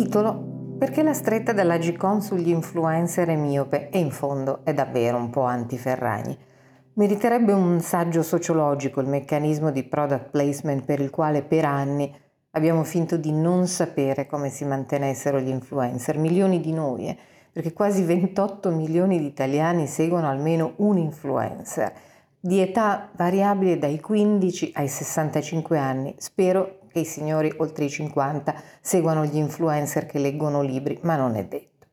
Titolo Perché la stretta della Gcon sugli influencer è miope e in fondo è davvero un po' anti-Ferragni. Meriterebbe un saggio sociologico il meccanismo di product placement per il quale per anni abbiamo finto di non sapere come si mantenessero gli influencer, milioni di noi, eh, perché quasi 28 milioni di italiani seguono almeno un influencer, di età variabile dai 15 ai 65 anni. Spero che i signori oltre i 50 seguano gli influencer che leggono libri, ma non è detto.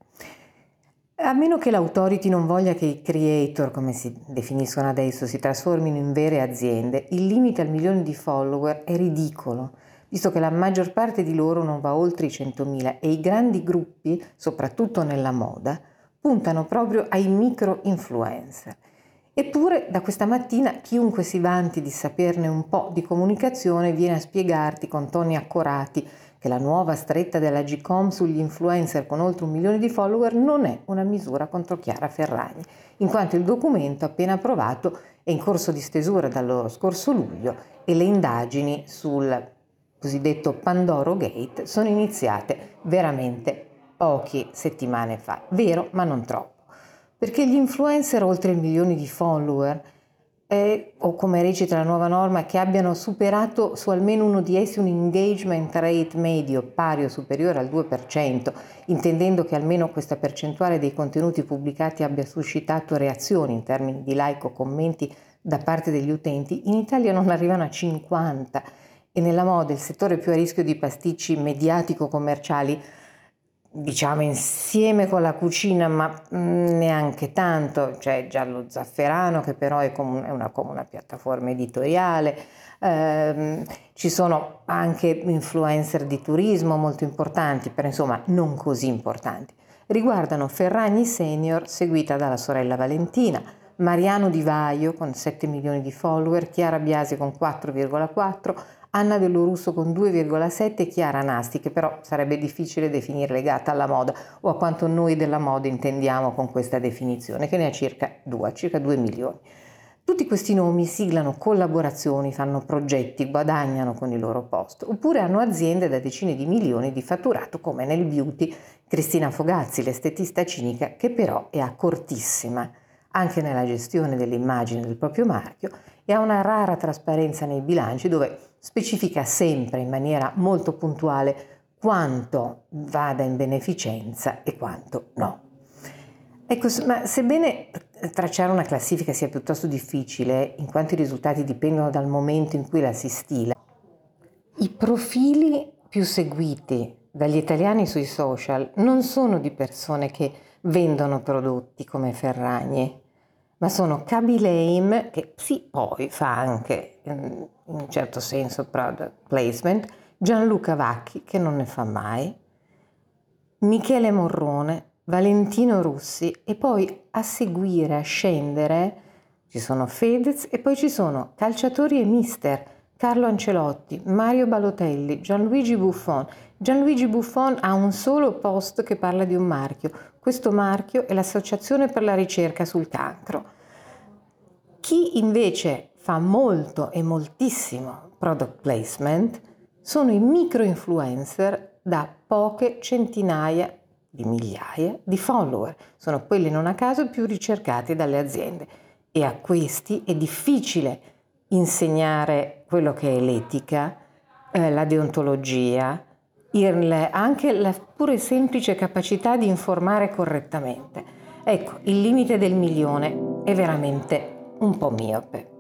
A meno che l'autority non voglia che i creator, come si definiscono adesso, si trasformino in vere aziende, il limite al milione di follower è ridicolo, visto che la maggior parte di loro non va oltre i 100.000 e i grandi gruppi, soprattutto nella moda, puntano proprio ai micro influencer. Eppure da questa mattina chiunque si vanti di saperne un po' di comunicazione viene a spiegarti con toni accorati che la nuova stretta della GCOM sugli influencer con oltre un milione di follower non è una misura contro Chiara Ferragni, in quanto il documento appena approvato è in corso di stesura dallo scorso luglio e le indagini sul cosiddetto Pandoro Gate sono iniziate veramente poche settimane fa. Vero, ma non troppo. Perché gli influencer oltre il milione di follower, eh, o come recita la nuova norma, che abbiano superato su almeno uno di essi un engagement rate medio pari o superiore al 2%, intendendo che almeno questa percentuale dei contenuti pubblicati abbia suscitato reazioni in termini di like o commenti da parte degli utenti, in Italia non arrivano a 50 e nella moda, il settore più a rischio di pasticci mediatico-commerciali, diciamo insieme con la cucina, ma mm, neanche tanto, c'è già lo Zafferano che però è, come una, come una piattaforma editoriale, eh, ci sono anche influencer di turismo molto importanti, però insomma non così importanti. Riguardano Ferragni Senior, seguita dalla sorella Valentina, Mariano Di Vaio con 7 milioni di follower, Chiara Biasi con 4,4, Anna Dellorusso con 2,7 e Chiara Nasti, che però sarebbe difficile definire legata alla moda o a quanto noi della moda intendiamo con questa definizione, che ne ha circa 2, circa 2 milioni. Tutti questi nomi siglano collaborazioni, fanno progetti, guadagnano con il loro post, oppure hanno aziende da decine di milioni di fatturato come nel beauty Cristina Fogazzi, l'estetista cinica, che però è accortissima anche nella gestione dell'immagine del proprio marchio e ha una rara trasparenza nei bilanci dove specifica sempre in maniera molto puntuale quanto vada in beneficenza e quanto no. Ecco, ma sebbene tracciare una classifica sia piuttosto difficile, in quanto i risultati dipendono dal momento in cui la si stila, i profili più seguiti dagli italiani sui social non sono di persone che vendono prodotti come Ferragni, ma sono Kaby che sì, poi fa anche in un certo senso product placement, Gianluca Vacchi, che non ne fa mai, Michele Morrone, Valentino Russi e poi a seguire, a scendere, ci sono Fedez e poi ci sono calciatori e mister, Carlo Ancelotti, Mario Balotelli, Gianluigi Buffon. Gianluigi Buffon ha un solo post che parla di un marchio. Questo marchio è l'Associazione per la ricerca sul cancro. Chi invece fa molto e moltissimo product placement sono i micro influencer da poche centinaia di migliaia di follower. Sono quelli non a caso più ricercati dalle aziende e a questi è difficile insegnare quello che è l'etica, eh, la deontologia, il, anche la pure semplice capacità di informare correttamente. Ecco, il limite del milione è veramente un po' miope.